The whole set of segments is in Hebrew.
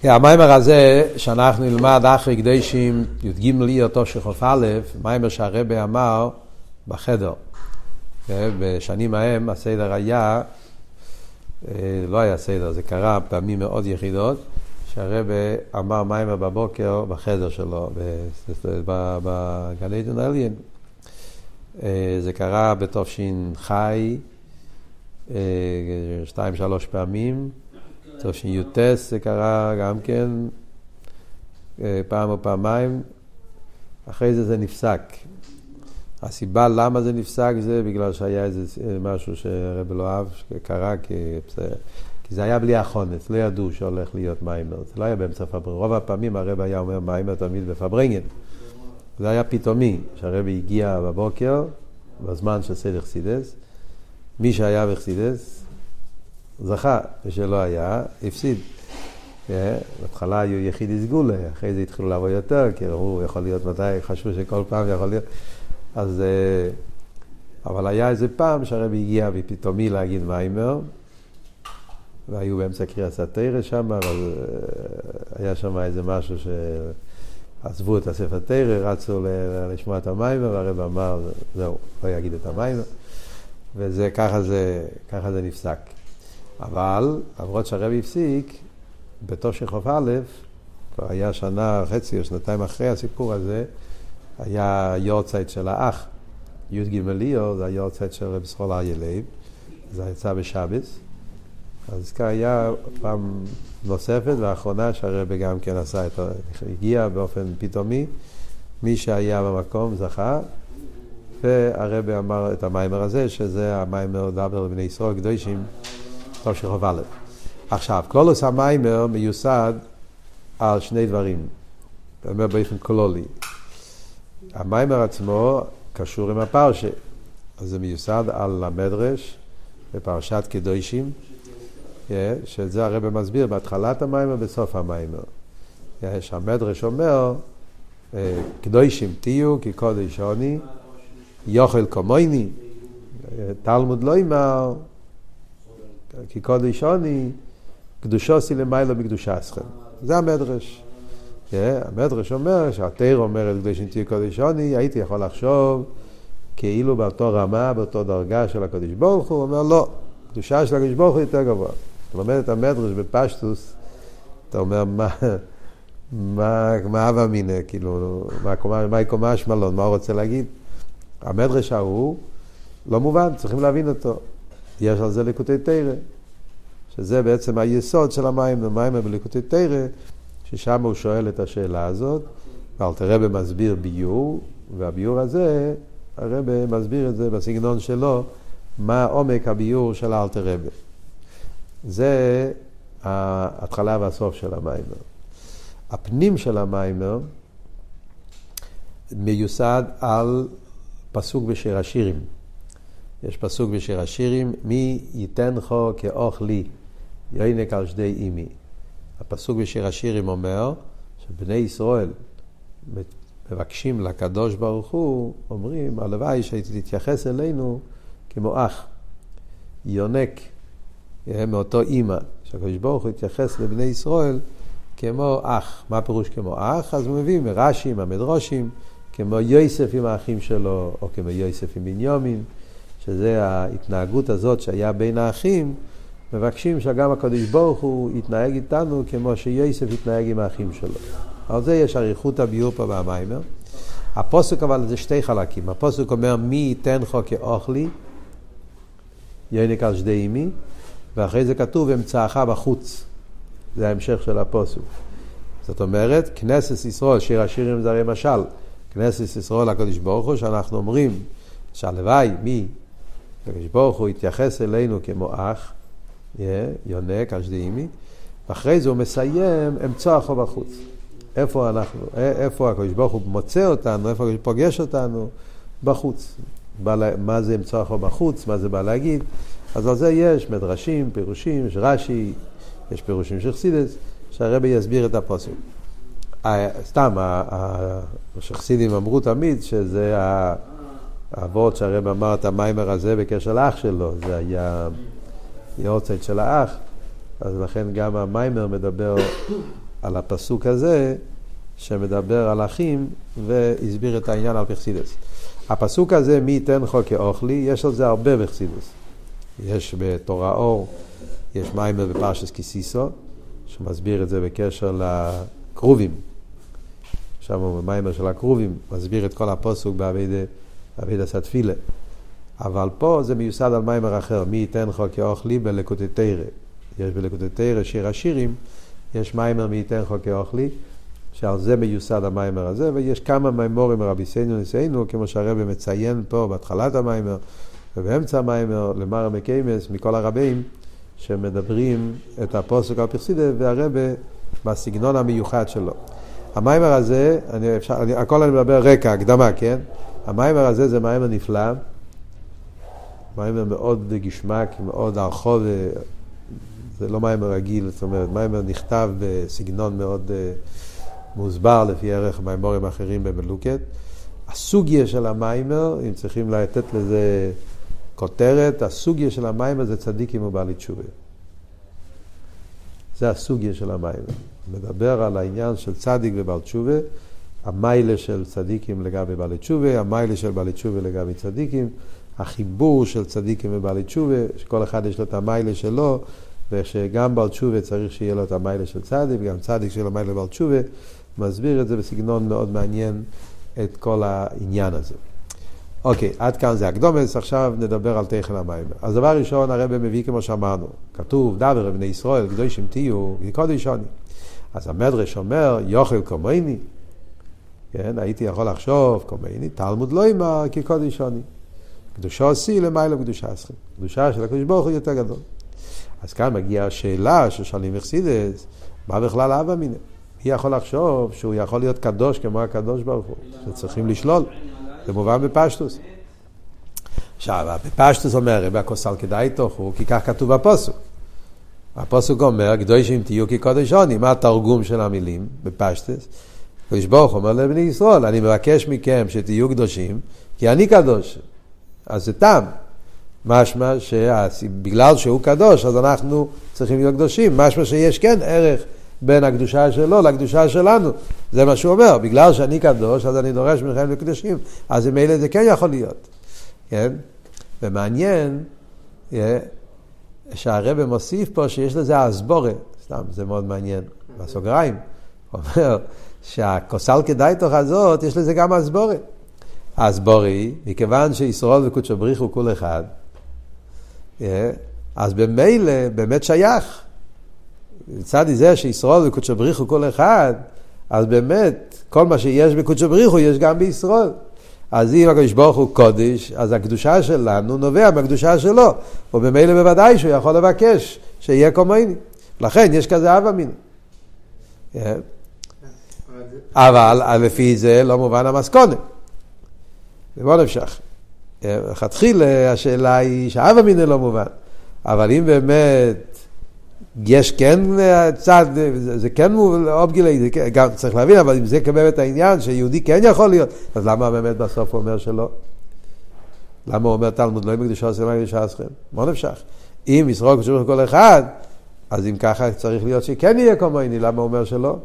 כן, המיימר הזה שאנחנו נלמד אחרי קדשים י"ג ליאור תושכ"א, מיימר שהרבה אמר בחדר. כן, בשנים ההם הסדר היה, אה, לא היה סדר, זה קרה פעמים מאוד יחידות, שהרבה אמר מיימר בבוקר בחדר שלו, בגן עדן העליין. אה, זה קרה בתש"ח, אה, שתיים שלוש פעמים. תשי"ט זה קרה גם כן אה, פעם או פעמיים, אחרי זה זה נפסק. הסיבה למה זה נפסק זה בגלל שהיה איזה אה, משהו שהרב לא אהב, שקרה, כי, זה היה בלי החונץ, לא ידעו שהולך להיות מיימר, זה לא היה באמצע פברנגן. רוב הפעמים הרב היה אומר מיימר תמיד בפברנגן. זה היה פתאומי, שהרב הגיע בבוקר, בזמן של סדר חסידס. מי שהיה בחסידס, זכה, ושלא היה, הפסיד. אה, בהתחלה היו יחידי סגולה, אחרי זה התחילו לעבוד יותר, כי ראו, יכול להיות מתי, חשבו שכל פעם יכול להיות. אז... אה, אבל היה איזה פעם שהרבי הגיע ופתאומי להגיד מיימר, והיו באמצע קריאת סתירה שם, אבל אה, היה שם איזה משהו שעזבו את הספר תורה, רצו לשמוע את המאמר, והרב אמר, זהו, לא יגיד את המאמר, וזה, ככה זה, ככה זה נפסק. אבל, למרות שהרבי הפסיק, בתשכ״א, כבר היה שנה חצי או שנתיים אחרי הסיפור הזה, היה יארצייט של האח, י"ג אייר, זה היארצייט של רבי ישראל אריה לייב, זה יצא בשבת. אז כאן היה פעם נוספת ואחרונה שהרבי גם כן עשה את ה... הגיע באופן פתאומי, מי שהיה במקום זכה, והרבי אמר את המיימר הזה, שזה המיימר דבר לבני ישראל קדושים. תושך א'. עכשיו, כלולוס המיימר מיוסד על שני דברים, אני אומר באופן קולולי. המיימר עצמו קשור עם הפרשה, אז זה מיוסד על המדרש בפרשת קדושים, שזה הרב מסביר בהתחלת המיימר ובסוף המיימר. שהמדרש אומר, אה, קדושים תהיו כי קודש עוני, יוכל כמוני, תלמוד לא יאמר כי קודש עוני, קדושוסי למעלה מקדושה אסכם. זה המדרש. Yeah, המדרש אומר שהתיר אומרת קדוש תהיה קודש עוני, הייתי יכול לחשוב כאילו באותו רמה, באותו דרגה של הקודש ברוך הוא, אומר לא, קדושה של הקודש ברוך הוא יותר גבוה. אתה לומד את המדרש בפשטוס, אתה אומר מה, מה, מה מיניה, כאילו, מה, מה קומה השמלון, מה הוא רוצה להגיד? המדרש ההוא לא מובן, צריכים להבין אותו. יש על זה ליקוטי תרא, שזה בעצם היסוד של המים, המים בליקוטי תרא, ששם הוא שואל את השאלה הזאת, ואלתרבה מסביר ביור, והביור הזה, הרבה מסביר את זה בסגנון שלו, מה עומק הביור של אלתרבה. זה ההתחלה והסוף של המיימר. הפנים של המיימר מיוסד על פסוק בשיר השירים. יש פסוק בשיר השירים, מי ייתן חו כאוכלי, יוינק על שדי אימי. הפסוק בשיר השירים אומר שבני ישראל מבקשים לקדוש ברוך הוא, אומרים, הלוואי שתתייחס אלינו כמו אח, יונק, מאותו אימא, שהקדוש ברוך הוא יתייחס לבני ישראל כמו אח. מה הפירוש כמו אח? אז הוא מביא מרש"י, מהמדרושים, כמו יוסף עם האחים שלו, או כמו יוסף עם בנימין. שזה ההתנהגות הזאת שהיה בין האחים, מבקשים שגם הקדוש ברוך הוא יתנהג איתנו כמו שיוסף יתנהג עם האחים שלו. על זה יש אריכות הביאור פה במיימר. הפוסק אבל זה שתי חלקים. הפוסק אומר מי ייתן חו כאוכלי, יונק על שדי אמי, ואחרי זה כתוב אמצעך בחוץ. זה ההמשך של הפוסק. זאת אומרת, כנסת ישראל, שיר השירים זה הרי משל, כנסת ישראל לקדוש ברוך הוא, שאנחנו אומרים שהלוואי, מי הקדוש ברוך הוא התייחס אלינו כמו אח, יונק, אשדאימי, ואחרי זה הוא מסיים אמצע החו בחוץ. איפה אנחנו, איפה הקדוש ברוך הוא מוצא אותנו, איפה הוא פוגש אותנו? בחוץ. מה זה אמצע החו בחוץ, מה זה בא להגיד? אז על זה יש מדרשים, פירושים, יש רש"י, יש פירושים של חסידס, שהרבי יסביר את הפוסק. סתם, מה שחסידים אמרו תמיד שזה האבות שהרב אמר את המאמר הזה בקשר לאח שלו, זה היה יארצייט של האח, אז לכן גם המאמר מדבר על הפסוק הזה שמדבר על אחים והסביר את העניין על פי חסידות. הפסוק הזה, מי יתנך כאח לי, יש על זה הרבה בחסידות. יש בתורה אור, יש מאמר בפרשת כי תשא, שמסביר את זה בקשר לכרובים. שם הוא במאמר של הכרובים, מסביר את כל הפסוק בעבודת התפילה. אבל פה זה מיוסד על מאמר אחר, מי יתנך כאח לי בלקוטי תורה. יש בלקוטי תורה שיר השירים, יש מאמר מי יתנך כאח לי, שעל זה מיוסד המאמר הזה, ויש כמה מאמרים מרבותינו נשיאינו, כמו שהרבי מציין פה בהתחלת המאמר ובאמצע המאמר, למראה מקומות, מכל הרביים, שמדברים את הפסוק בחסידות, והרבי בסגנון המיוחד שלו. המאמר הזה, אני אפשר, אני, הכל אני מדבר רקע, הקדמה, כן? המאמר הזה זה מאמר נפלא, מאמר מאוד געשמאק, מאוד רחב, זה לא מאמר רגיל, זאת אומרת, מאמר נכתב בסגנון מאוד uh, מוסבר לפי ערך מאמרים אחרים במלוקט. הסוגיה של המאמר, אם צריכים לתת לזה כותרת, הסוגיה של המיימר זה צדיקים ובעלי תשובה. זה הסוגיה של המיימר. מדבר על העניין של צדיק ובעל תשובה, המיילה של צדיקים לגבי בעלי תשובה, המיילה של בעלי תשובה לגבי צדיקים, החיבור של צדיקים ובעלי תשובה, שכל אחד יש לו את המיילה שלו, ושגם בעל תשובה צריך שיהיה לו את המיילה של צדיק, וגם צדיק שיהיה לו מיילה בעל תשובה, מסביר את זה בסגנון מאוד מעניין את כל העניין הזה. אוקיי, עד כאן זה הקדומס, עכשיו נדבר על תכן המים. אז דבר ראשון, הרב מביא כמו שאמרנו, כתוב, דבר בני ישראל, קדושים תהיו, קודש אני. אז המדרש אומר, יוכל קומייני, כן, הייתי יכול לחשוב, קומייני, תלמוד לא אמר, כי קודש אני. קדושו עשי למעלה קדושה עשכם. קדושה של הקדוש ברוך הוא יותר גדול. אז כאן מגיעה השאלה ששואלים אכסידס, מה בכלל אבא מיניה? מי יכול לחשוב שהוא יכול להיות קדוש כמו הקדוש ברוך הוא? שצריכים לשלול. זה מובן בפשטוס. עכשיו, בפשטוס אומר רבי הכוסל כדאי תוכו, כי כך כתוב בפוסוק. הפוסוק אומר, קדושים תהיו כקודש עוני. מה התרגום של המילים בפשטוס? קדוש ברוך אומר לבני ישראל, אני מבקש מכם שתהיו קדושים, כי אני קדוש. אז זה טעם. משמע שבגלל שהוא קדוש, אז אנחנו צריכים להיות קדושים. משמע שיש כן ערך בין הקדושה שלו לקדושה שלנו. זה מה שהוא אומר, בגלל שאני קדוש, אז אני דורש מכם לקדושים. אז ממילא זה כן יכול להיות. כן? ומעניין שהרבא מוסיף פה שיש לזה אסבורה, סתם, זה מאוד מעניין, בסוגריים. הוא אומר שהכוסל כדאיתוך הזאת, יש לזה גם. אסבורי, מכיוון שישרוד וקודשו בריך הוא כול אחד, אז במילא באמת שייך. מצד זה שישרוד וקודשו בריך הוא כל אחד, אז באמת, כל מה שיש בקודשו בריך הוא יש גם בישרוד. אז אם הקדוש ברוך הוא קודש, אז הקדושה שלנו נובע מהקדושה שלו, ובמילא בוודאי שהוא יכול לבקש שיהיה כמוני. לכן יש כזה אב אמין. אבל לפי זה לא מובן המסכונה. זה מאוד נמשך. לכתחילה השאלה היא שאב אמין לא מובן. אבל אם באמת יש כן צד, זה, זה כן אובגילי, זה כן, גם צריך להבין, אבל אם זה באמת העניין שיהודי כן יכול להיות, אז למה באמת בסוף הוא אומר שלא? למה הוא אומר תלמוד לא קדושה עושה קדושה אסכם? מה נמשך? אם ישרוק קשור כל אחד, אז אם ככה צריך להיות שכן יהיה כמוני, למה הוא אומר שלא?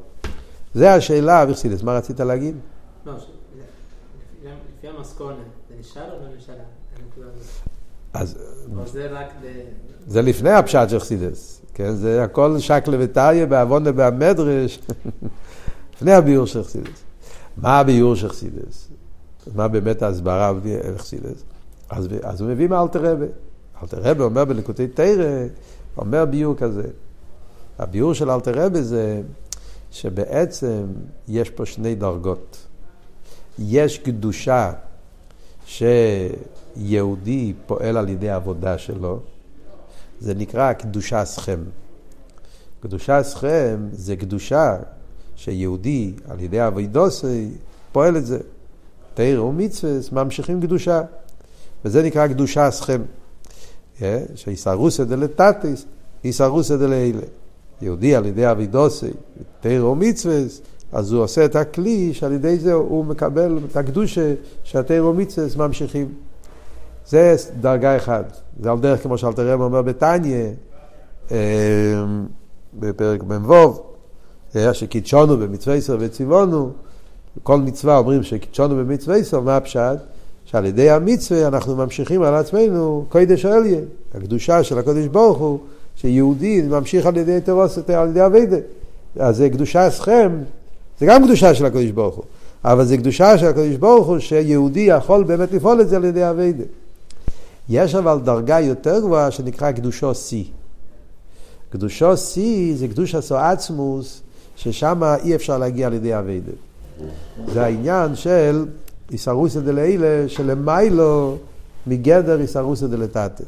זה השאלה, אביכסילס, מה רצית להגיד? לא, לפי המסכונת, זה נשאר או לא נשאר? אז... זה רק... זה לפני הפשט של חסידס. כן, זה הכל שקלה וטריה בעוונה והמדרש, לפני הביור של חסידס. מה הביור של חסידס? מה באמת ההסברה בחסידס? אז, אז הוא מביא מאלתר רבה. אלתר רבה אומר בלקוטי תרא, אומר ביור כזה. הביור של אלתר רבה זה שבעצם יש פה שני דרגות. יש קדושה שיהודי פועל על ידי העבודה שלו, זה נקרא קדושה סכם. קדושה סכם זה קדושה שיהודי על ידי אבידוסי פועל את זה. תרא ומצווה ממשיכים קדושה. וזה נקרא קדושה סכם. שיסרוסא דלתתיס, יסרוסא דלילה. יהודי על ידי אבידוסי, תרא ומצווה, אז הוא עושה את הכלי שעל ידי זה הוא מקבל את הקדושה שהתרא ומצווה ממשיכים. זה דרגה אחת. זה על דרך כמו שאלתר רב אומר בתניא, אה, בפרק מ"ו, שקידשונו במצווה ישראל וציוונו, כל מצווה אומרים שקידשונו במצווה ישראל, מה הפשט? שעל ידי המצווה אנחנו ממשיכים על עצמנו קודש אליה, הקדושה של הקודש ברוך הוא, שיהודי ממשיך על ידי תרוס, על ידי אביידה. אז זה קדושה אסכם, זה גם קדושה של הקודש ברוך הוא, אבל זה קדושה של הקודש ברוך הוא שיהודי יכול באמת לפעול את זה על ידי אביידה. יש אבל דרגה יותר גבוהה שנקרא קדושו שיא. קדושו שיא זה קדוש עשו עצמוס, ששם אי אפשר להגיע על ידי אביידה. זה העניין של איסרוסא דלעילה שלמיילו מגדר איסרוסא דלתתא.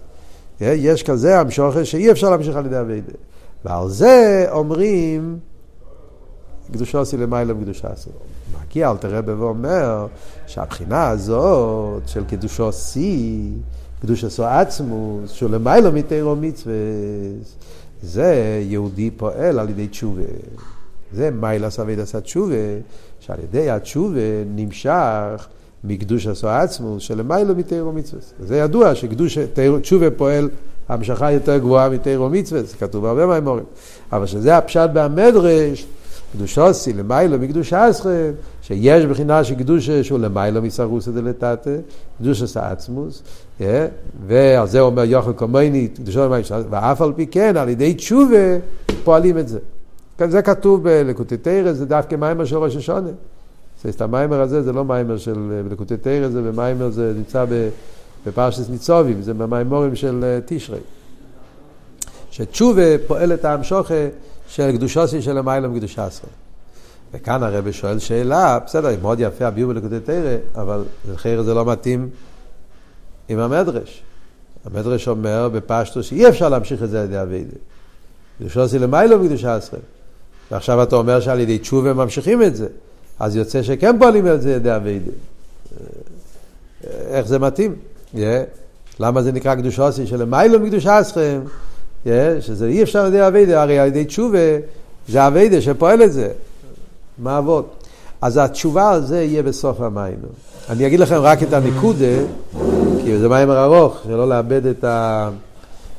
יש כזה המשוכר שאי אפשר להמשיך על ידי אביידה. ועל זה אומרים קדושו עשי למיילו וקדושה עשו. מגיע אל תראה ואומר שהבחינה הזאת של קדושו שיא, קדוש עשו עצמוס, שהוא למיילו מתירו מצווה, זה יהודי פועל על ידי תשובה. זה מיילס אבידס התשובה, שעל ידי התשובה נמשך מקדוש עשו עצמוס שלמיילו מתירו מצווה. זה ידוע שקדוש תשובה פועל המשכה יותר גבוהה מתירו מצווה, זה כתוב בהרבה מהאמורים. אבל שזה הפשט במדרש, קדושוסי למיילו מקדוש אסכם, שיש בחינה של קדוש שהוא למיילו מסרוסא דלתתא, קדוש עשה עצמוס, ועל זה אומר יוכל קומייני, קדושו למיילו, ואף על פי כן, על ידי תשובה פועלים את זה. זה כתוב בלקוטי זה דווקא מיימר של ראש השונה. את המיימר הזה זה לא מיימר של לקוטי תרא, זה במיימר זה נמצא בפרשת ניצובים, זה במיימורים של תשרי. שתשובה פועלת ההמשוכה של קדושוסי של המיילום עשרה. וכאן הרב שואל שאלה, בסדר, מאוד יפה הביאו בלקוטי תרא, אבל לחייר זה לא מתאים עם המדרש. המדרש אומר בפשטו שאי אפשר להמשיך את זה על ידי אביידה. קדושוסי למיילום עשרה. ועכשיו אתה אומר שעל ידי תשובה ממשיכים את זה. אז יוצא שכן פועלים על זה ידי אביידה. איך זה מתאים? Yeah. למה זה נקרא קדושוסי של מיילום מקדושה אסכם? Yeah. שזה אי אפשר על ידי אביידה, הרי על ידי תשובה זה אביידה שפועל את זה. מה אבות? אז התשובה על זה יהיה בסוף המים. אני אגיד לכם רק את הנקודה, כי זה מים ארוך, שלא לאבד את ה...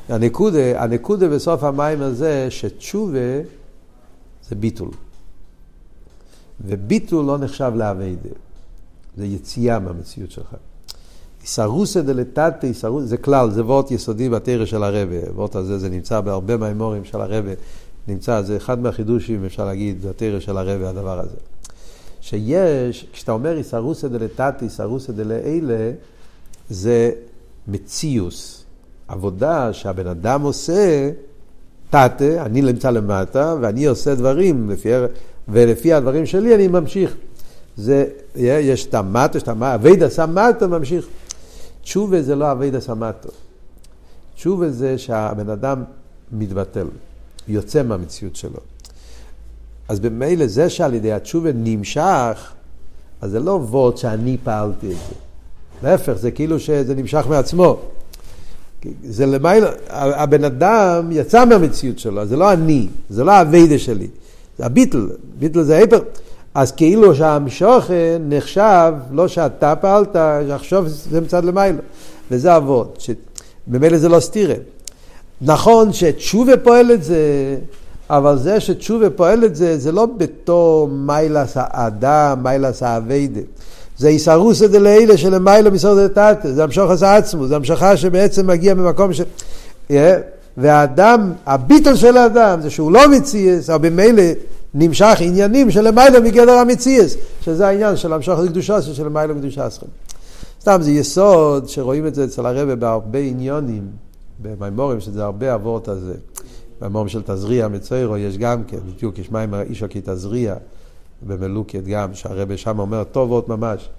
הנקודה, הנקודה בסוף המים הזה, שתשובה זה ביטול. וביטול לא נחשב לאביידה. זה יציאה מהמציאות שלך. איסרוסא דלתתא, איסרוסא, זה כלל, זה וורט יסודי בתרא של הרבה. וורט הזה זה נמצא בהרבה מהאמורים של הרבה. נמצא, זה אחד מהחידושים, אפשר להגיד, בתרא של הרבה, הדבר הזה. שיש, כשאתה אומר איסרוסא דלתתא, איסרוסא דלאלה, זה מציוס. עבודה שהבן אדם עושה, תתה, אני נמצא למטה, ואני עושה דברים לפי ולפי הדברים שלי אני ממשיך. זה, יש את המטו, יש את המטו, אבידה סמטו ממשיך. תשובה זה לא אבידה סמטו. תשובה זה שהבן אדם מתבטל, יוצא מהמציאות שלו. אז במילא זה שעל ידי התשובה נמשך, אז זה לא וורד שאני פעלתי את זה. להפך, זה כאילו שזה נמשך מעצמו. זה למעלה, הבן אדם יצא מהמציאות שלו, זה לא אני, זה לא האביידה שלי. זה הביטל, ביטל זה היפר. אז כאילו שהמשוכן נחשב, לא שאתה פעלת, שעכשיו זה מצד למיילו. וזה אבות, שממילא זה לא סתירה. נכון שתשובה פועל את זה, אבל זה שתשובה פועל את זה, זה לא בתור מיילס האדם, מיילס האביידה. זה איסרוסא דלעילה שלמיילו מסעוד דתתא, זה המשוך עצמו, זה המשכה שבעצם מגיע ממקום ש... Yeah. והאדם, הביטל של האדם זה שהוא לא מציאס, אבל במילא נמשך עניינים של למעלה מגדר המציאס, שזה העניין של המשוך לקדושה של למעלה מקדושה סכם. סתם זה יסוד שרואים את זה אצל הרבה בהרבה עניונים, במימורים שזה הרבה אבות הזה. במימורים של תזריע מצוירו יש גם כן, בדיוק יש מים אישו כי תזריע במלוקת גם, שהרבה שם אומר טוב עוד ממש.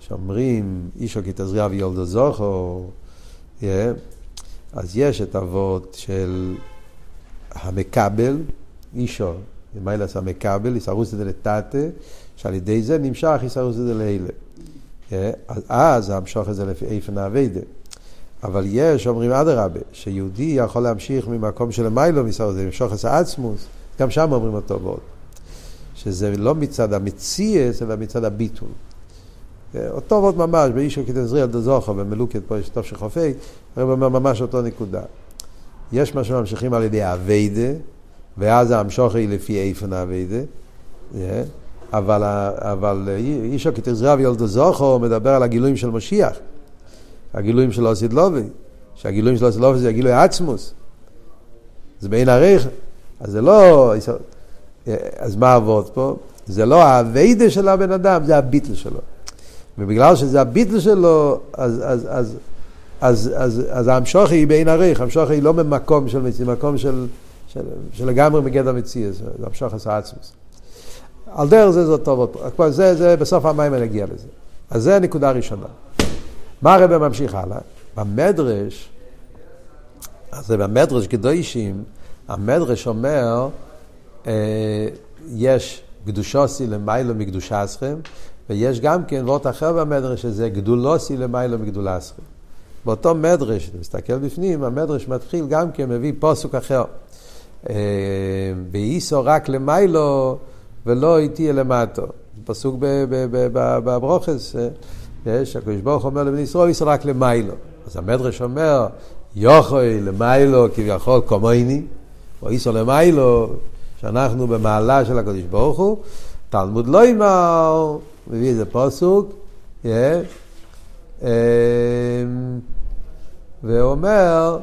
שאומרים אישו כי תזריע ויולדו זוכו, yeah. אז יש את אבות של המקבל, אישו, מיילס המקבל, איסרוס דלתתא, שעל ידי זה נמשך איסרוס דלילה. אז המשוך את זה לפי איפן האביידה. אבל יש, אומרים אדרבה, שיהודי יכול להמשיך ממקום של מיילו מסעוד, זה למשוך את העצמוס, גם שם אומרים אותו ועוד. שזה לא מצד המציאס, אלא מצד הביטול. אותו עוד ממש, באישו כתזריע דזוכו, במלוקת פה יש טוב שחופי, הרב אומר ממש אותו נקודה. יש מה שממשיכים על ידי אביידה, ואז המשוך היא לפי איפן אביידה. אבל, אבל אישו כתזרב ילדו זוכו מדבר על הגילויים של משיח. הגילויים של אוסיד לובי. שהגילויים של אוסיד לובי זה הגילוי עצמוס. זה בין עריך. אז זה לא... אז מה עבוד פה? זה לא האביידה של הבן אדם, זה הביטל שלו. ובגלל שזה הביטל שלו, אז, אז, אז, אז, אז, אז המשוכי היא בעין עריך, המשוכי היא לא ממקום של מציאות, מקום של, של, של לגמרי מגדר מציאות, זה המשוך עשה עצמוס. על דרך זה זאת טובות, זה, זה בסוף המים אני אגיע לזה. אז זה הנקודה הראשונה. מה הרב ממשיך הלאה? במדרש, אז זה במדרש קדושים, המדרש אומר, אה, יש קדושוסי למיילו מקדושסכם, ויש גם כן וורט אחר במדרש שזה גדולוסי למיילו מגדולסכם. באותו מדרש, אתה מסתכל בפנים, המדרש מתחיל גם כן, מביא פוסוק אחר. אה, ואיסו רק למיילו ולא איתי למטו. פסוק בברוכס, אה, יש, הקדוש ברוך אומר לבני ישראל, איסו רק למיילו. אז המדרש אומר, יוכוי למיילו כביכול כמוני, או איסו למיילו, שאנחנו במעלה של הקדוש ברוך הוא, תלמוד לא ימר, מביא איזה פוסוק, yeah, um, ואומר,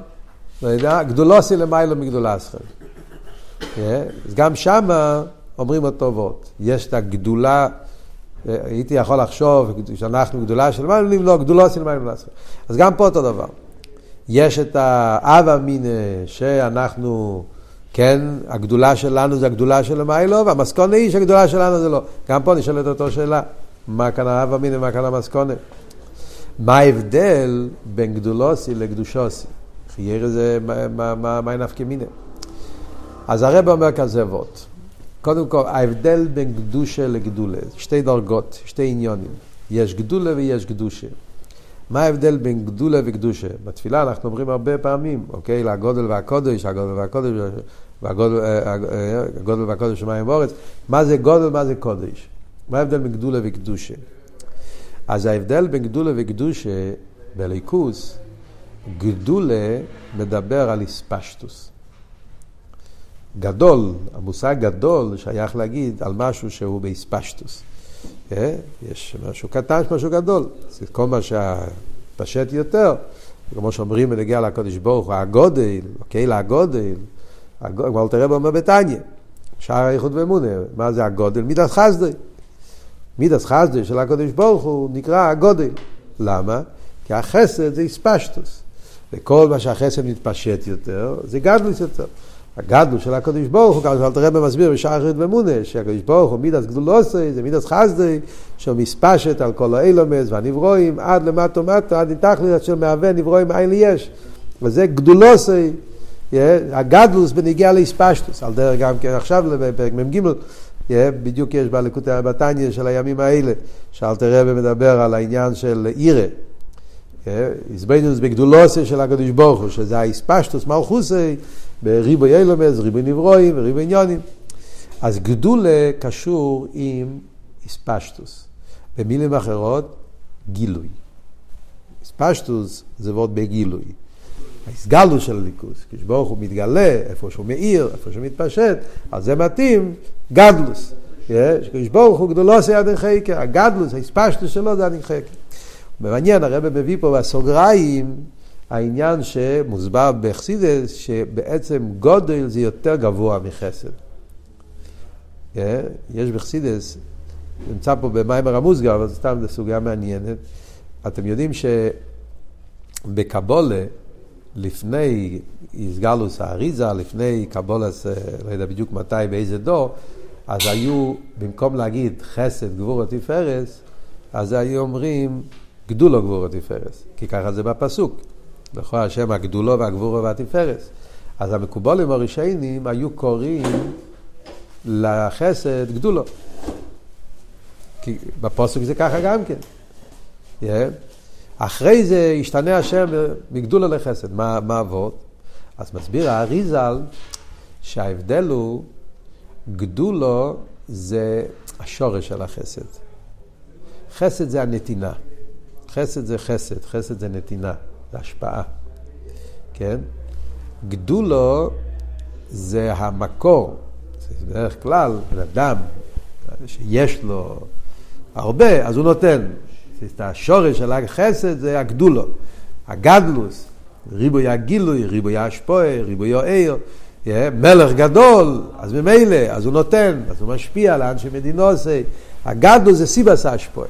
גדולוסי למיילו מגדולסכם. Yeah, אז גם שמה אומרים אותו וורט. יש את הגדולה, הייתי יכול לחשוב שאנחנו גדולה של מיילו, לא, גדולוסי למיילו מגדולסכם. אז גם פה אותו דבר. יש את האב אמינא שאנחנו... כן, הגדולה שלנו זה הגדולה של המיילו, והמסקונה היא שהגדולה שלנו זה לא. גם פה נשאלת אותו שאלה, מה כאן האב אמינא ומה כאן המסקונה? מה ההבדל בין גדולוסי לקדושוסי? חייר זה, מה נפקא מינא? אז הרב אומר כזה ווט. קודם כל, ההבדל בין קדושה לגדולה, שתי דרגות, שתי עניונים. יש גדולה ויש קדושה. מה ההבדל בין גדולה וקדושה? בתפילה אנחנו אומרים הרבה פעמים, אוקיי, לגודל והקודש, הגודל והקודש, והגודל, אה, אה, הגודל והקודש שמיים ואורץ. מה זה גודל, מה זה קודש? מה ההבדל בין גדולה וקדושה? אז ההבדל בין גדולה וקדושה בליכוס, גדולה מדבר על איספשטוס. גדול, המושג גדול שייך להגיד על משהו שהוא באיספשטוס. אה? יש משהו קטן, יש משהו גדול. כל מה שהפשט יותר, כמו שאומרים בנגיע לקודש ברוך הוא, הגודל, אוקיי, לגודל, כמו אלתר רב אומר בתניא, שער האיחוד ואמונה, מה זה הגודל? מידת חסדי. מידת חסדי של הקודש ברוך הוא נקרא הגודל. למה? כי החסד זה איספשטוס. וכל מה שהחסד מתפשט יותר, זה גדלוס יותר. הגדלו של הקדוש ברוך הוא, כמו שאלתר רבי מסביר בשער אחרית ומונה, שהקדוש ברוך הוא מידס גדולוסי, זה מידס חסדי, שהוא מספשת על כל האילומס והנברואים, עד למטו מטו, עד לתכלית של מהווה נברואים אין לי יש. וזה גדולוסי, הגדלוס בניגיע לאספשטוס, על דרך גם כן עכשיו בפרק מ"ג, בדיוק יש בלקוטי הבתניה של הימים האלה, שאלתר רבי מדבר על העניין של עירה. איזבנינוס בגדולוסי של הקדוש ברוך הוא, שזה האספשטוס מלכוסי, בריבוי אילומס, ריבוי נברואים וריבוי עניונים. אז גדולה קשור עם איספשטוס. במילים אחרות, גילוי. איספשטוס זה וורד בגילוי. ההסגלו של הליכוס, כשברוך הוא מתגלה, איפה שהוא מאיר, איפה שהוא מתפשט, אז זה מתאים גדלוס. כשברוך הוא גדולו עושה יד חקר, הגדלוס, האספשטוס שלו זה יד חקר. מעניין, הרב מביא פה בסוגריים העניין שמוסבר בחסידס, שבעצם גודל זה יותר גבוה מחסד. כן? יש בחסידס, נמצא פה במיימר המוסגר, אבל סתם זו סוגיה מעניינת. אתם יודעים שבקבולה, לפני איסגלוס האריזה, לפני קבולס, אה, לא יודע בדיוק מתי, באיזה דור, אז היו, במקום להגיד חסד, גבור ותפארס, אז היו אומרים גדולו גבור ותפארס, כי ככה זה בפסוק. לכאורה השם הגדולו והגבורו והתפארס. אז המקובולים הראשיינים היו קוראים לחסד גדולו. כי בפוסק זה ככה גם כן. Yeah. אחרי זה השתנה השם מגדולו לחסד. מה, מה עבוד? אז מסביר האריזל שההבדל הוא, גדולו זה השורש של החסד. חסד זה הנתינה. חסד זה חסד, חסד זה נתינה. זה השפעה, כן? גדולו זה המקור. בדרך כלל, בן אדם שיש לו הרבה, אז הוא נותן. את השורש של החסד זה הגדולו, הגדלוס, ריבוי הגילוי, ריבוי ההשפועה, ריבוי העיר. מלך גדול, אז ממילא, אז הוא נותן, אז הוא משפיע לאן שמדינו עושה. הגדלוס זה סיבס ההשפועה.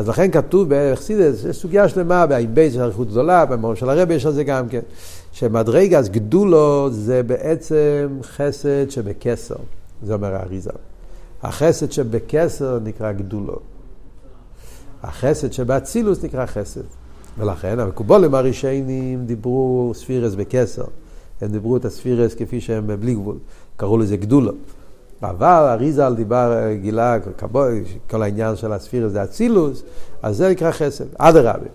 אז לכן כתוב בחסידות, יש סוגיה שלמה, באם בייס של אריכות גדולה, במאמר של הרבי יש על זה גם כן, שמדרגת גדולה זה בעצם חסד שבכתר, זה אומר האריז״ל. החסד שבכתר נקרא גדולה. החסד שבאצילות נקרא חסד. ולכן המקובלים הראשונים דיברו ספירות בכתר. הם דיברו את הספירות כפי שהם בלי גבול. קראו לזה גדולה. אבל אריזל דיבר, גילה, כל העניין של הספירס זה אצילוס, אז זה נקרא חסד. אדרבה.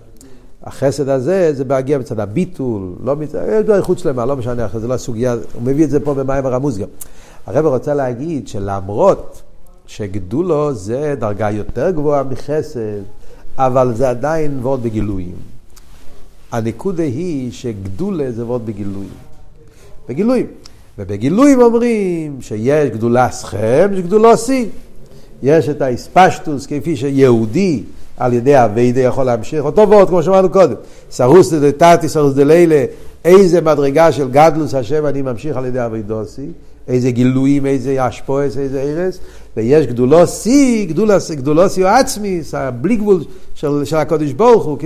החסד הזה, זה בהגיע מצד הביטול, לא מצד, יש חוץ שלמה, לא משנה, זה לא הסוגיה, הוא מביא את זה פה במים הרמוז גם. הרב רוצה להגיד שלמרות שגדולו זה דרגה יותר גבוהה מחסד, אבל זה עדיין ועוד בגילויים. הנקודה היא שגדולה זה ועוד בגילויים. בגילויים. ובגילויים אומרים שיש גדולה סכם, יש גדולו שיא. יש את האספשטוס כפי שיהודי על ידי אביידה יכול להמשיך אותו ועוד, כמו שאמרנו קודם. סרוס דלתתי, סרוס דלילה, איזה מדרגה של גדלוס השם אני ממשיך על ידי אביידוסי, איזה גילויים, איזה אשפועס, איזה ארס, ויש גדולו שיא, גדולו שיא עצמי, בלי גבול של, של הקודש ברוך הוא,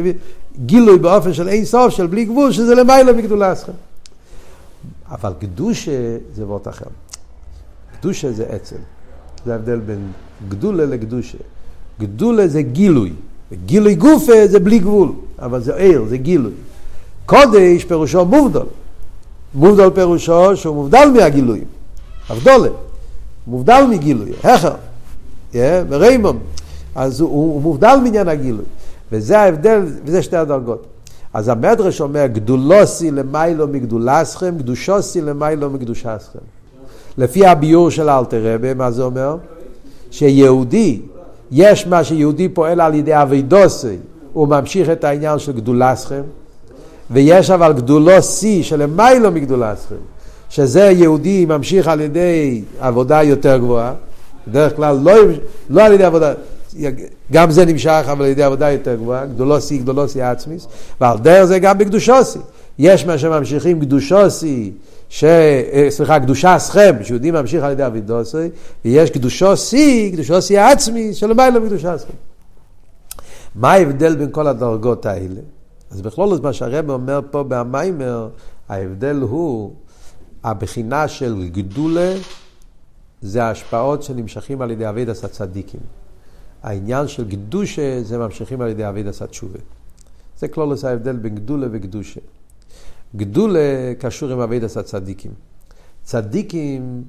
גילוי באופן של אין סוף, של בלי גבול, שזה למעלה מגדולה שלכם. אבל קדושה זה וורט אחר. קדושה זה עצם. זה ההבדל בין גדולה לקדושה. גדולה זה גילוי. וגילוי גופה זה בלי גבול, אבל זה עיר, זה גילוי. קודש פירושו מובדל. מובדל פירושו שהוא מובדל מהגילויים. אבדולה. מובדל מגילוי. הכר. וריימון. אז הוא, הוא מובדל מעניין הגילוי. וזה ההבדל, וזה שתי הדרגות. אז המדרש אומר, גדולוסי למיילו מגדולסכם, קדושוסי למיילו מקדושסכם. לפי הביור של אלתר רבי, מה זה אומר? שיהודי, יש מה שיהודי פועל על ידי אבידוסי, הוא ממשיך את העניין של גדולסכם, ויש אבל גדולוסי שלמיילו מגדולסכם, שזה יהודי ממשיך על ידי עבודה יותר גבוהה, בדרך כלל לא, לא על ידי עבודה, גם זה נמשך אבל על ידי עבודה יותר גבוהה, גדולוסי גדולוסי עצמיס, ועל דרך זה גם בקדושוסי. יש מה שממשיכים קדושוסי, ש... אה, סליחה, קדושה סכם, שיהודי ממשיך על ידי אבידוסי, ויש קדושוסי, קדושוסי עצמי, שלמעלה מקדושה סכם. מה ההבדל בין כל הדרגות האלה? אז בכלול מה שהרב אומר פה במיימר, ההבדל הוא הבחינה של גדולה זה ההשפעות שנמשכים על ידי אבידס הצדיקים. העניין של גדושה זה ממשיכים על ידי אבידס התשובה. זה כלולוס ההבדל בין גדולה וגדושה. גדולה קשור עם אבידס הצדיקים. צדיקים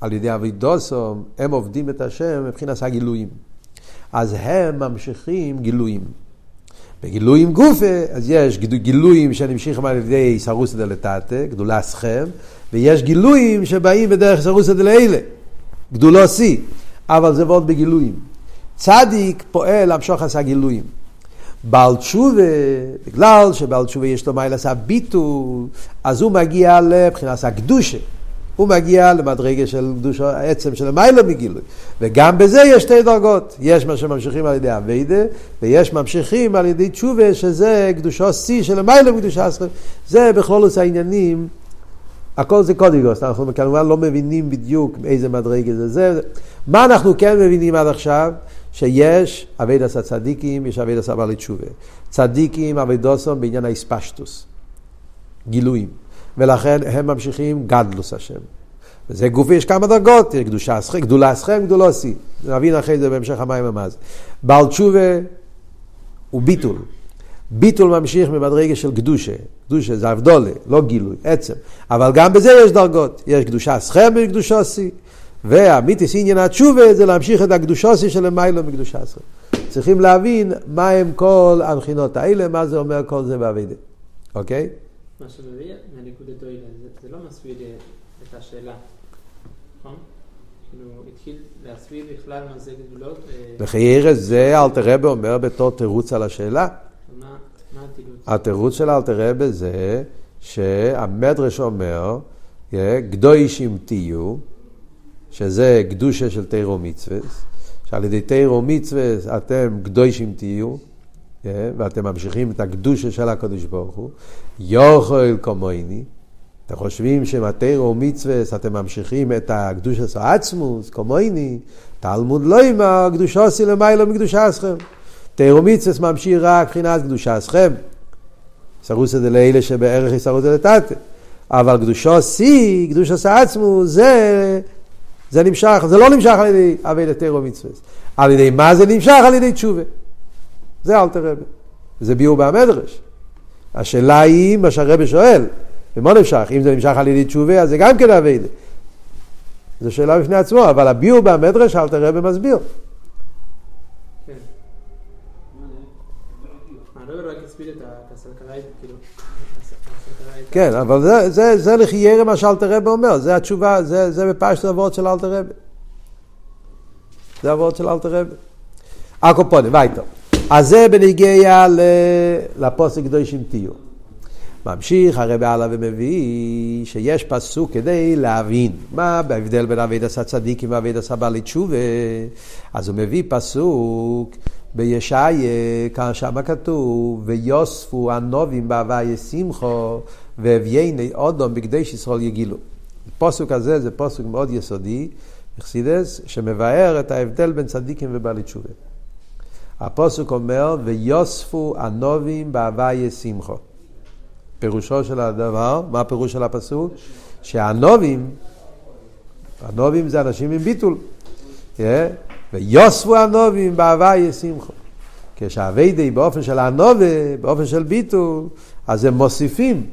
על ידי אבידוסו, הם עובדים את השם מבחינת הגילויים. אז הם ממשיכים גילויים. בגילויים גופה, אז יש גילויים שנמשכים על ידי סרוסא דלתתא, גדולה סכם, ויש גילויים שבאים בדרך סרוסא דלאלה, גדולו שיא, אבל זה ועוד בגילויים. צדיק פועל למשוך עשה גילויים. בעל תשובה, בגלל שבעל תשובה יש לו מייל עשה ביטול, אז הוא מגיע לבחינת הקדושה. הוא מגיע למדרגה של קדושה, העצם של המיילו מגילוי. וגם בזה יש שתי דרגות. יש מה שממשיכים על ידי אביידה, ויש ממשיכים על ידי תשובה, שזה קדושו שיא של המיילו מקדושה עשרה. זה בכלולוס העניינים, הכל זה קודיגוס, אנחנו כמובן לא מבינים בדיוק איזה מדרגה זה זה. מה אנחנו כן מבינים עד עכשיו? שיש אבידס הצדיקים, יש אבידס הבעלי תשובה. צדיקים, אבידוסום בעניין האספשטוס, גילויים. ולכן הם ממשיכים גדלוס השם. וזה גופי, יש כמה דרגות, קדושה אסכם, גדולה אסכם, גדולו שיא. נבין אחרי זה בהמשך המים המאז. בעל תשובה הוא ביטול. ביטול ממשיך ממדרגה של קדושה. קדושה זה אבדולה, לא גילוי, עצם. אבל גם בזה יש דרגות. יש קדושה אסכם וקדושה שיא. והמיתיס עניין התשובה זה להמשיך את הקדושוסי של המיילו מקדושסו. צריכים להבין מה הם כל הבחינות האלה, מה זה אומר כל זה בעבידה. אוקיי? מה שמביא מהנקודת אוילה, זה לא מסביר את השאלה, נכון? כאילו, התחיל להסביר בכלל מה זה גדולות. בחיירס זה אלתר רבי אומר בתור תירוץ על השאלה. מה התירוץ? התירוץ של אלתר רבי זה שהמדרש אומר גדוישים תהיו, שזה קדושה של תירו מצווה, שעל ידי תירו מצווה אתם קדושים תהיו, ואתם ממשיכים את הקדושה של הקדוש ברוך הוא, יוכל כמוני, אתם חושבים שמתירו מצווה אתם ממשיכים את הקדושה של עצמוס, כמוני, תלמוד לא עם למיילו מקדושה אסכם. תירו מצווה ממשיך רק מבחינת קדושה אסכם. סרוסא דלילה שבערך היא סרוסא דתתא. אבל קדושו שיא, קדושו עצמו, זה, זה נמשך, זה לא נמשך על ידי אבי לתירו מצווה. על ידי מה זה נמשך? על ידי תשובה. זה אל תרבה. זה ביור במדרש. השאלה היא מה שהרבה שואל, ומה נמשך? אם זה נמשך על ידי תשובה, אז זה גם כן אבי זו שאלה בפני עצמו, אבל הביור במדרש אל תרבה מסביר. כן. הרב רק הסביר את הסלקלאי, כאילו... כן, אבל זה, זה, זה לחיירה מה שאלתר רבי אומר, זה התשובה, זה, זה בפשט הוורד של אלתר רבי. זה הוורד של אלתר רבי. הקופונים, וייטו. אז זה בניגיע לפוסק קדושים תהיו. ממשיך הרבי הלאה ומביא שיש פסוק כדי להבין מה בהבדל בין אבי דסא צדיקים ואבי דסא בעלי תשובה. אז הוא מביא פסוק בישעיה, כאן שמה כתוב, ויוספו הנובים בהוויה שמחו והבייני אודום בקדש ישראל יגילו. הפוסק הזה זה פוסק מאוד יסודי, אכסידס, שמבאר את ההבדל בין צדיקים ובעלי תשובה. הפוסק אומר, ויוספו הנובים בהוויה שמחו. פירושו של הדבר, מה הפירוש של הפסוק? שהנובים, הנובים זה אנשים עם ביטול. Yeah, ויוספו הנובים בהוויה שמחו. כשהאביידי באופן של הנובה, באופן של ביטול, אז הם מוסיפים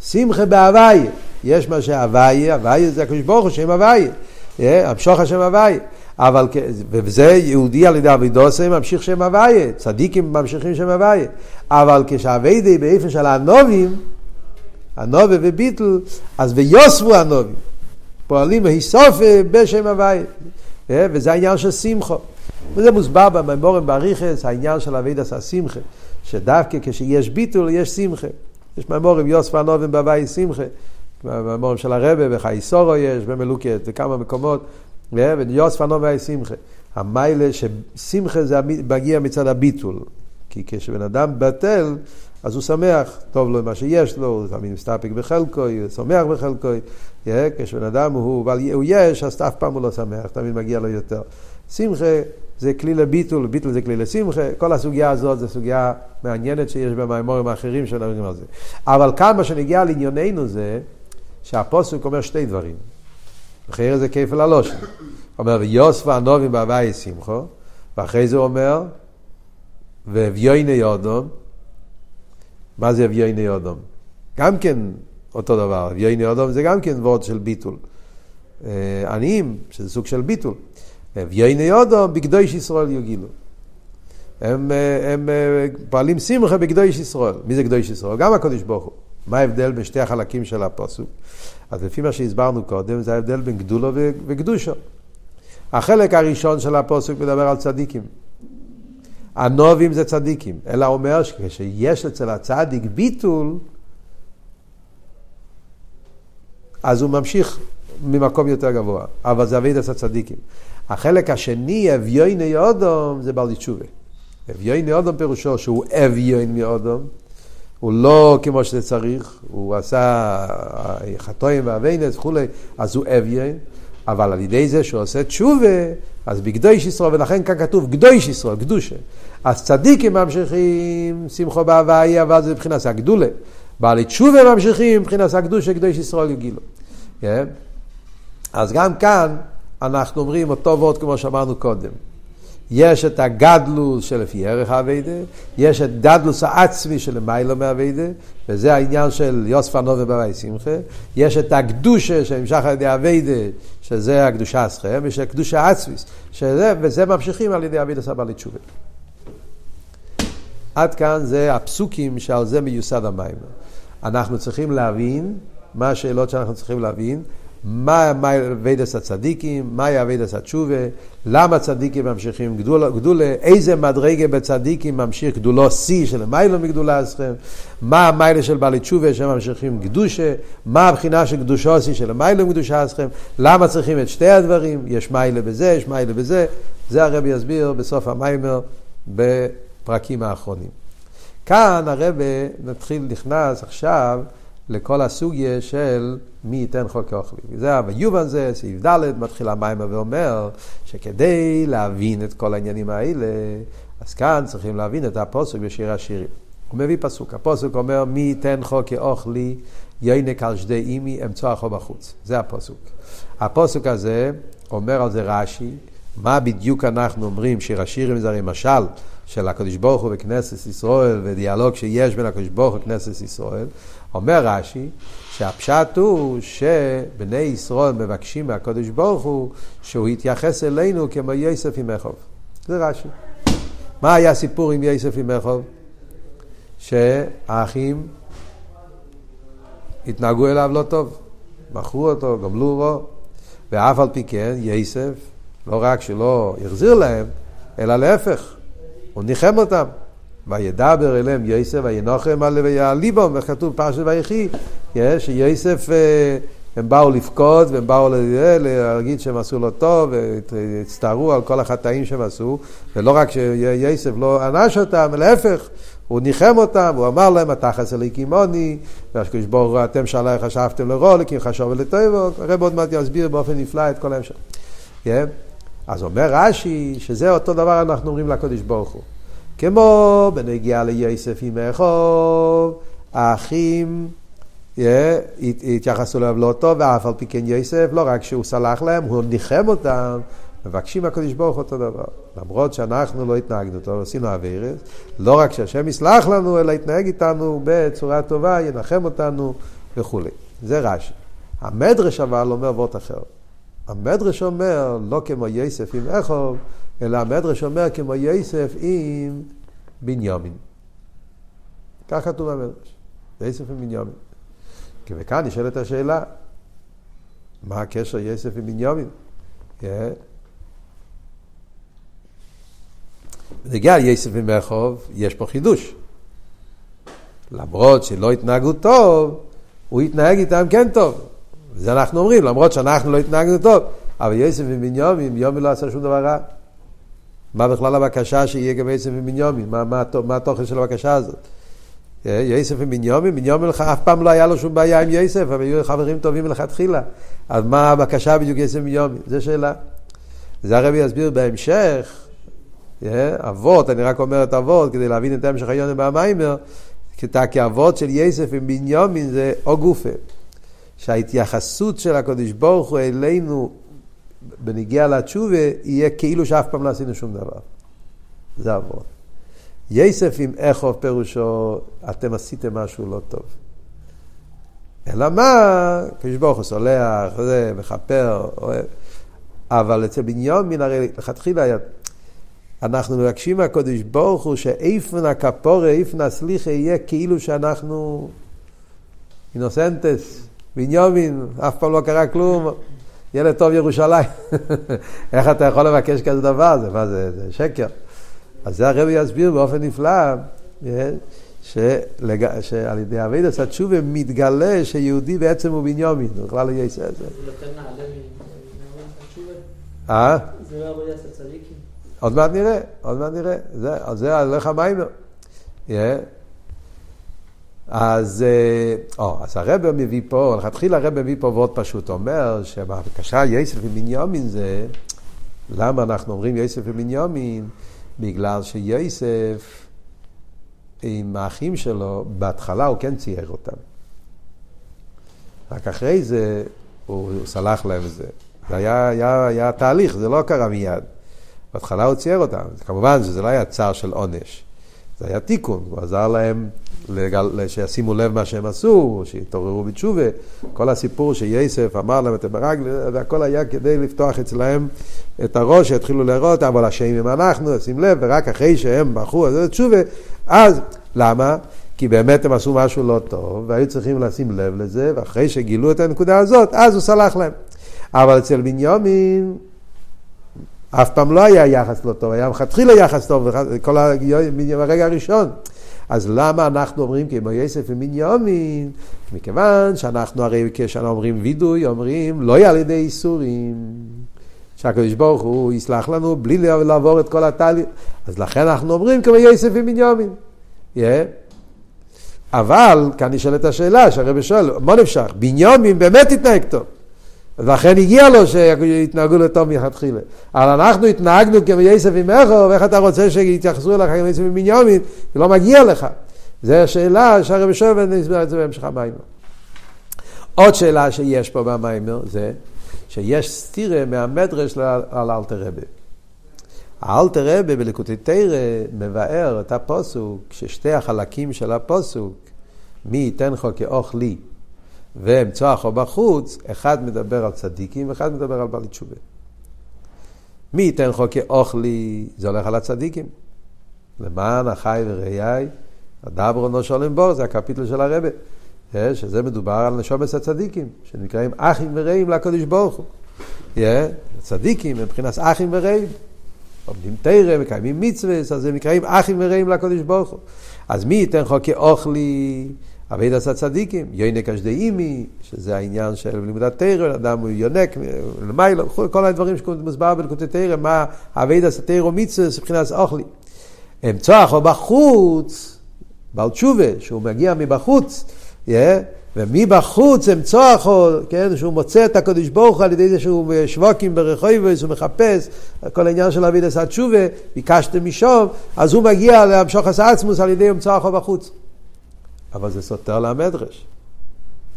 שמחה בהוויה. יש מה שהוויה, הוויה זה הקדוש ברוך הוא, שם הוויה. המשוך השם הוויה. אבל, וזה יהודי על ידי אבידוסי ממשיך שם הוויה, צדיקים ממשיכים שם הוויה. אבל כשהאביידי באיפה של הנובים, הנובה וביטל, אז ויוספו הנובים. פועלים והיסופה בשם הוויה. וזה העניין של שמחו. וזה מוסבר בממורים באריכס, העניין של אבידס השמחה, שדווקא כשיש ביטול יש שמחה. יש מאמורים יוסף הנובים בהווי שמחה, מאמורים של הרבה וחייסורו יש, במלוקת, בכמה מקומות, ויוסף הנובים בהווי שמחה. המיילה ששמחה זה מגיע מצד הביטול, כי כשבן אדם בטל, אז הוא שמח, טוב לו מה שיש לו, הוא תמיד מסתפק בחלקו, הוא שמח בחלקו, כשבן אדם הוא, הוא יש, אז אף פעם הוא לא שמח, תמיד מגיע לו יותר. שמחה זה כלי לביטול, ביטול זה כלי לשמחה, כל הסוגיה הזאת זו סוגיה מעניינת שיש במימורים האחרים שמדברים על זה. אבל כאן מה שנגיע לענייננו זה שהפוסק אומר שתי דברים. אחרי זה כיפל הלושן. אומר ויוסף הנובים בהווי שמחו, ואחרי זה אומר ואביוני יודום. מה זה אביוני יודום? גם כן אותו דבר, אביוני יודום זה גם כן וורד של ביטול. אה, עניים, שזה סוג של ביטול. ויהנה יודו בקדוש ישראל יוגילו. הם, הם פועלים שמחה בקדוש ישראל. מי זה קדוש ישראל? גם הקדוש ברוך הוא. מה ההבדל בין שתי החלקים של הפסוק? אז לפי מה שהסברנו קודם, זה ההבדל בין גדולו וקדושו. החלק הראשון של הפסוק מדבר על צדיקים. הנובים זה צדיקים, אלא אומר שכשיש אצל הצדיק ביטול, אז הוא ממשיך ממקום יותר גבוה, אבל זה אבידס הצדיקים. החלק השני, אביוני אודום, זה בעל תשובה. אביוני אודום פירושו שהוא אביון מאודום, הוא לא כמו שזה צריך, הוא עשה חטואים ואביינס וכולי, אז הוא אביון, אבל על ידי זה שהוא עושה תשובה, אז בקדוש ישראל, ולכן כאן כתוב קדוש ישראל, קדושה. אז צדיקים ממשיכים שמחו בהוויה, אבל זה מבחינת הגדולה. בעלי תשובה ממשיכים מבחינת הקדושה, קדוש ישראל יגילו. כן? אז גם כאן אנחנו אומרים אותו וורט כמו שאמרנו קודם. יש את הגדלוס שלפי ערך האביידה, יש את גדלוס העצמי של מיילו מהאביידה, וזה העניין של יוסף הנובה בבי שמחה, יש את הקדושה שנמשך על ידי האביידה, שזה הקדושה הסכם, יש את הקדושה העצמיס, שזה, וזה ממשיכים על ידי אביידה סבא לתשובה. עד כאן זה הפסוקים שעל זה מיוסד המים. אנחנו צריכים להבין מה השאלות שאנחנו צריכים להבין, מה אבידס הצדיקים, מהי אבידס התשובה, למה צדיקים ממשיכים גדולה, גדולה, איזה מדרגה בצדיקים ממשיך גדולו שיא של מיילו מגדולה אסכם, מה המיילה של בעלי תשובה שממשיכים גדושה, מה הבחינה של קדושו שיא של מיילו מגדושה אסכם, למה צריכים את שתי הדברים, יש מיילה בזה, יש מיילה בזה, זה הרבי יסביר בסוף המיימר בפרקים האחרונים. כאן הרבי נתחיל, נכנס עכשיו לכל הסוגיה של מי ייתן חוק אוכלי. זה ויובן זה, סעיף ד', מתחיל המים ואומר שכדי להבין את כל העניינים האלה, אז כאן צריכים להבין את הפוסק בשיר השירים. הוא מביא פסוק, הפוסק אומר מי ייתן חוק אוכלי יינק על שדי אימי אמצוא החו בחוץ. זה הפוסק. הפוסק הזה אומר על זה רש"י, מה בדיוק אנחנו אומרים, שיר השירים זה הרי משל של הקדוש ברוך הוא וכנסת ישראל ודיאלוג שיש בין הקדוש ברוך הוא וכנסת ישראל. אומר רש"י שהפשט הוא שבני ישראל מבקשים מהקדוש ברוך הוא שהוא יתייחס אלינו כמו יוסף עם אכוב. זה רש"י. מה היה הסיפור עם יוסף עם אכוב? שהאחים התנהגו אליו לא טוב, מכרו אותו, גמלו בו, ואף על פי כן יוסף לא רק שלא החזיר להם, אלא להפך, הוא ניחם אותם. וידבר אליהם יוסף וינוחם על ויעליבם, וכתוב פרשת ויחי, שיוסף, אה, הם באו לבכות והם באו להגיד שהם עשו לו טוב והצטערו על כל החטאים שהם עשו, ולא רק שיוסף לא ענש אותם, להפך, הוא ניחם אותם, הוא אמר להם, אתה חסר לי קימוני, והקדוש ברוך הוא, אתם שעלי חשבתם לרוע, כי חשוב ולטובו, הרב עוד מעט יסביר באופן נפלא את כל ההמשך. כן? אז אומר רש"י, שזה אותו דבר אנחנו אומרים לקדוש ברוך הוא. כמו בנגיעה ליוסף עם אכוב, האחים התייחסו אליו לא טוב, ואף על פי כן יוסף, לא רק שהוא סלח להם, הוא ניחם אותם, מבקשים מהקדוש ברוך אותו דבר. למרות שאנחנו לא התנהגנו טוב, עשינו אבירס, לא רק שהשם יסלח לנו, אלא יתנהג איתנו בצורה טובה, ינחם אותנו וכולי. זה רש"י. המדרש אבל אומר וורט אחר. המדרש אומר, לא כמו יוסף עם אכוב, אלא המדרש אומר כמו יוסף עם בנימין. כך כתוב במדרש, יוסף עם בנימין. וכאן נשאלת השאלה, מה הקשר יוסף עם בנימין? בנגיע ליוסף עם רחוב, יש פה חידוש. למרות שלא התנהגו טוב, הוא התנהג איתם כן טוב. וזה אנחנו אומרים, למרות שאנחנו לא התנהגנו טוב, אבל יוסף ובנימין, יומי לא עשה שום דבר רע. מה בכלל הבקשה שיהיה גם יוסף ובנימין? מה, מה, מה התוכן של הבקשה הזאת? אה, יוסף ובנימין, בנימין אף פעם לא היה לו שום בעיה עם יוסף, אבל היו חברים טובים מלכתחילה. אז מה הבקשה בדיוק יוסף ובנימין? זו שאלה. זה הרבי יסביר בהמשך, אה, אבות, אני רק אומר את אבות, כדי להבין את המשך היונה במיימר, כי אבות של יוסף ובנימין זה או גופה. שההתייחסות של הקדוש ברוך הוא אלינו בנגיע לתשובה, יהיה כאילו שאף פעם לא עשינו שום דבר. זה עבור. יסף עם איכוב פירושו, אתם עשיתם משהו לא טוב. אלא מה, הקדוש ברוך הוא סולח, זה, מכפר. אבל אצל בנימין הרי לכתחילה היה... אנחנו מבקשים מהקדוש ברוך הוא שאיפן הכפורה, איפן הסליחה יהיה כאילו שאנחנו אינוסנטס, בנימין, אף פעם לא קרה כלום, ילד טוב ירושלים. איך אתה יכול לבקש כזה דבר? זה מה זה, זה שקר. אז זה הרבי יסביר באופן נפלא, אה, שלג... שעל ידי אבידס התשובה מתגלה שיהודי בעצם הוא בנימין, הוא בכלל לא יעשה את זה. אה? זה לא אבידס הצדיקים. עוד מעט נראה, עוד מעט נראה. זה, זה הלך המיימר. אז, אה, או, אז הרב מביא פה, לכתחילה הרב מביא פה ועוד פשוט אומר שבבקשה יוסף ובנימין זה, למה אנחנו אומרים יוסף ובנימין? בגלל שיוסף עם האחים שלו, בהתחלה הוא כן צייר אותם. רק אחרי זה הוא, הוא סלח להם את זה. זה היה, היה, היה תהליך, זה לא קרה מיד. בהתחלה הוא צייר אותם. כמובן שזה לא היה צער של עונש. זה היה תיקון, הוא עזר להם לגל, שישימו לב מה שהם עשו, שיתעוררו בתשובה. כל הסיפור שייסף אמר להם אתם ברגל, והכל היה כדי לפתוח אצלהם את הראש, שיתחילו לראות, אבל השם הם אנחנו, שים לב, ורק אחרי שהם בחרו את תשובה, אז למה? כי באמת הם עשו משהו לא טוב, והיו צריכים לשים לב לזה, ואחרי שגילו את הנקודה הזאת, אז הוא סלח להם. אבל אצל בנימין, אף פעם לא היה יחס לא טוב, היה מלכתחילה יחס טוב, כל הרגע הראשון. אז למה אנחנו אומרים כמו יוסף ובנימין? מכיוון שאנחנו הרי כשאנחנו אומרים וידוי, אומרים לא על ידי איסורים. שהקדוש ברוך הוא יסלח לנו בלי לעבור את כל התהליך. אז לכן אנחנו אומרים כמו יוסף ובנימין. Yeah. אבל כאן נשאלת השאלה שהרבי שואל, מה נפשך? בנימין באמת התנהג טוב. ולכן הגיע לו שיתנהגו לו טוב מלכתחילה. אבל אנחנו התנהגנו כמו יסף עם איכו, ואיך אתה רוצה שיתייחסו אליך כמו יסף עם בנימין? זה לא מגיע לך. זו השאלה שהרבי שואל ונסביר את זה בהמשך המיימר. עוד שאלה שיש פה במיימר זה שיש סטירה מהמדרש על אלתר רבי. האלתר רבי בלקוטי תרא מבאר את הפוסוק, ששתי החלקים של הפוסוק, מי ייתן לך כאוכלי ואמצוא אחו בחוץ, אחד מדבר על צדיקים ואחד מדבר על בעלי תשובה. מי ייתן לך כאוכלי, זה הולך על הצדיקים. למען החי וראיי, הדברו נו שולם בור, זה הקפיטל של הרבה. אה, שזה מדובר על נשומס הצדיקים, שנקראים אחים ורעים לקדוש ברוך הוא. אה, צדיקים מבחינת אחים ורעים. עומדים תרא, מקיימים מצווה, אז הם נקראים אחים ורעים לקדוש ברוך הוא. אז מי ייתן לך כאוכלי אבי דס הצדיקים, יונק אשדאימי, שזה העניין של לימודת תרא, אדם הוא יונק, למיילו, כל הדברים שמוסבר בנקודת תרא, מה אבי דס התרא מצווה, מבחינת אוכלי. אמצוח או בחוץ, בעל תשובה, שהוא מגיע מבחוץ, yeah, ומבחוץ אמצוח, כן, שהוא מוצא את הקדוש ברוך הוא על ידי זה שהוא שווקים ברחויבוס, הוא מחפש, כל העניין של אבי דס התשובה, ביקשתם משום, אז הוא מגיע להמשוך עשה עצמוס על ידי אמצוח או בחוץ. אבל זה סותר למדרש.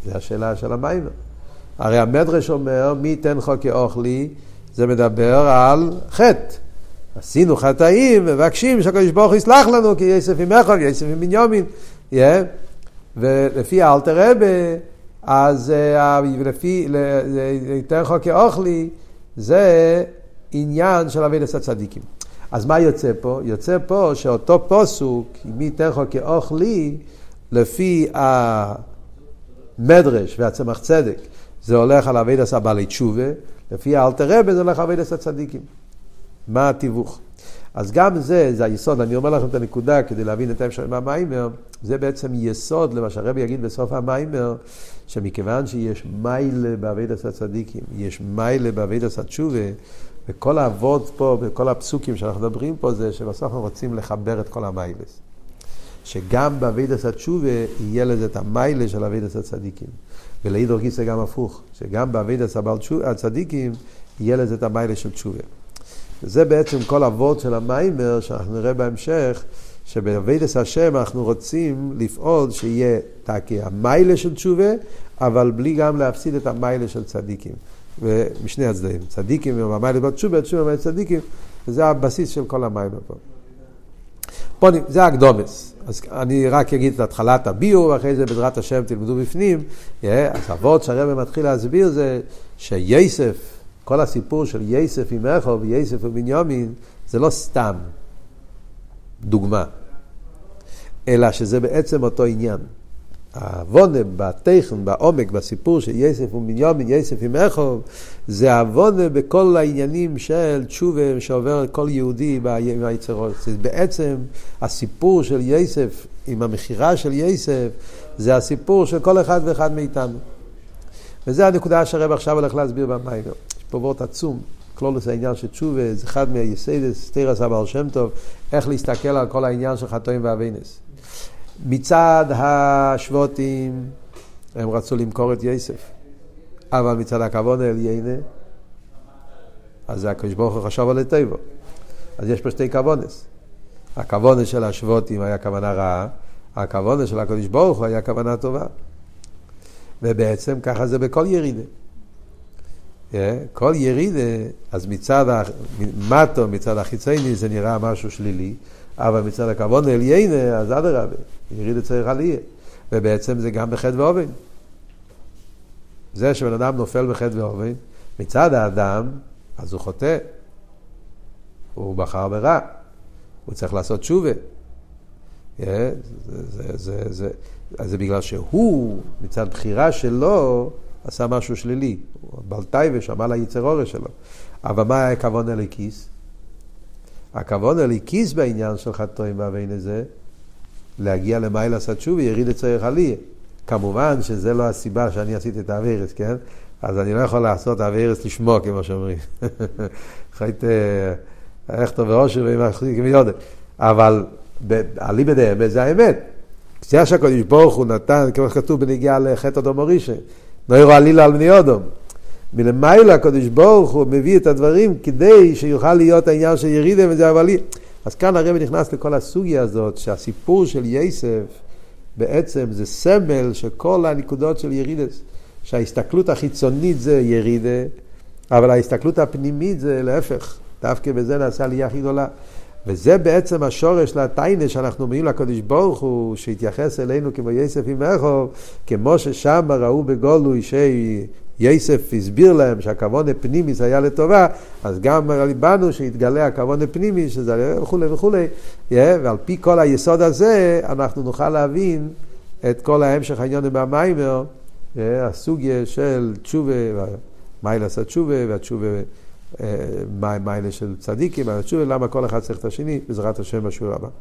זו השאלה של המיימר. הרי המדרש אומר, מי ייתן לך כאוכלי, זה מדבר על חטא. עשינו חטאים, מבקשים שהקדוש ברוך הוא יסלח לנו, כי יסף עם אחד, יסף עם בנימין. Yeah. ולפי אלתר רבה, אז uh, לפי, ייתן לך כאוכלי, זה עניין של אבידס הצדיקים. אז מה יוצא פה? יוצא פה שאותו פוסוק, מי ייתן לך כאוכלי, לפי המדרש והצמח צדק, זה הולך על אבידס הבעלי תשובה, לפי האלתר רבי זה הולך על אבידס הצדיקים. מה התיווך? אז גם זה, זה היסוד, אני אומר לכם את הנקודה כדי להבין את ההמשך מהמיימר, זה בעצם יסוד למה שהרבי יגיד בסוף המיימר, שמכיוון שיש מיילה באבידס הצדיקים, יש מיילה באבידס התשובה, וכל האבות פה, וכל הפסוקים שאנחנו מדברים פה, זה שבסוף אנחנו רוצים לחבר את כל המיילס. שגם באבידס התשובה יהיה לזה את המיילה של אבידס הצדיקים. ולעידור גיסא גם הפוך, שגם באבידס הצדיקים יהיה לזה את המיילה של תשובה. וזה בעצם כל אבות של המיימר שאנחנו נראה בהמשך, שבאבידס השם אנחנו רוצים לפעול שיהיה תקי המיילה של תשובה, אבל בלי גם להפסיד את המיילה של צדיקים. ומשני הצדדים, צדיקים עם המיילה בתשובה, תשובה צדיקים, וזה הבסיס של כל המיימר פה. פונים, זה הקדומס. אז אני רק אגיד את התחלת הביור, ואחרי זה בעזרת השם תלמדו בפנים. אז אבות שהרבא מתחיל להסביר זה שייסף, כל הסיפור של ייסף עם איכו וייסף ובנימין, זה לא סתם דוגמה, אלא שזה בעצם אותו עניין. העוונה בתכן, בעומק, בסיפור של יסף ובנימין, יסף עם איכו, זה העוונה בכל העניינים של תשובה שעובר כל יהודי מהיצרות. זה בעצם הסיפור של יסף עם המכירה של יסף, זה הסיפור של כל אחד ואחד מאיתנו. וזה הנקודה שהרב עכשיו הולך להסביר במיימר. יש פה וורט עצום, כלולוס העניין של תשובה, זה אחד מהיסיידס, תרס הבעל שם טוב, איך להסתכל על כל העניין של חטואים ואבינס. מצד השבוטים הם רצו למכור את יסף, אבל מצד הכבוד אל יינה, אז הקדוש ברוך הוא חשב על הטבע. אז יש פה שתי כוונס. הכוונס של השבוטים היה כוונה רעה, הכוונס של הקדוש ברוך הוא היה כוונה טובה. ובעצם ככה זה בכל ירידה. Yeah, כל ירידה, אז מצד המטו, מצד החיצייני זה נראה משהו שלילי, אבל מצד הכבוד אל יינה, אז אדרבה, ירידה צריך עלייה. ובעצם זה גם בחטא ואובן. זה שבן אדם נופל בחטא ואובן, מצד האדם, אז הוא חוטא. הוא בחר ברע. הוא צריך לעשות תשובה. זה, זה, זה, זה, זה, זה בגלל שהוא, מצד בחירה שלו, עשה משהו שלילי. הוא בעל טייבה, שמע ליצר אורש שלו. אבל מה היה הכוון אליקיס? הכוון אליקיס בעניין של חטואים והבין הזה, להגיע למיילה סצ'ו ויריד את צריך עליה. כמובן שזה לא הסיבה שאני עשיתי את האווירס, כן? אז אני לא יכול לעשות האווירס לשמוע, כמו שאומרים. חייט איך טוב ואושר ועם החזיק מיודד. אבל אליבא דאמת זה האמת. זה שהקדוש ברוך הוא נתן, כמו שכתוב בנגיעה לחטא אדום מורישה, נוירו עלילה על בני אדום. מלמעלה הקדוש ברוך הוא מביא את הדברים כדי שיוכל להיות העניין של ירידה וזה אבל... אז כאן הרב נכנס לכל הסוגיה הזאת, שהסיפור של יסף בעצם זה סמל של כל הנקודות של ירידס. שההסתכלות החיצונית זה ירידה, אבל ההסתכלות הפנימית זה להפך. דווקא בזה נעשה עלייה הכי גדולה. וזה בעצם השורש לטיינה שאנחנו אומרים לקדוש ברוך הוא, שהתייחס אלינו כמו יסף עם רחוב, כמו ששם ראו בגולוי שיסף הסביר להם שהכוון הפנימיס היה לטובה, אז גם בנו שהתגלה הכוון הפנימיס, שזה וכולי וכולי, ועל פי כל היסוד הזה אנחנו נוכל להבין את כל ההמשך העניין מהמיימר, הסוגיה של תשובה, מיילס התשובה והתשובה מה, מה אלה של צדיקים, התשובה, למה כל אחד צריך את השני, בעזרת השם בשיעור הבא.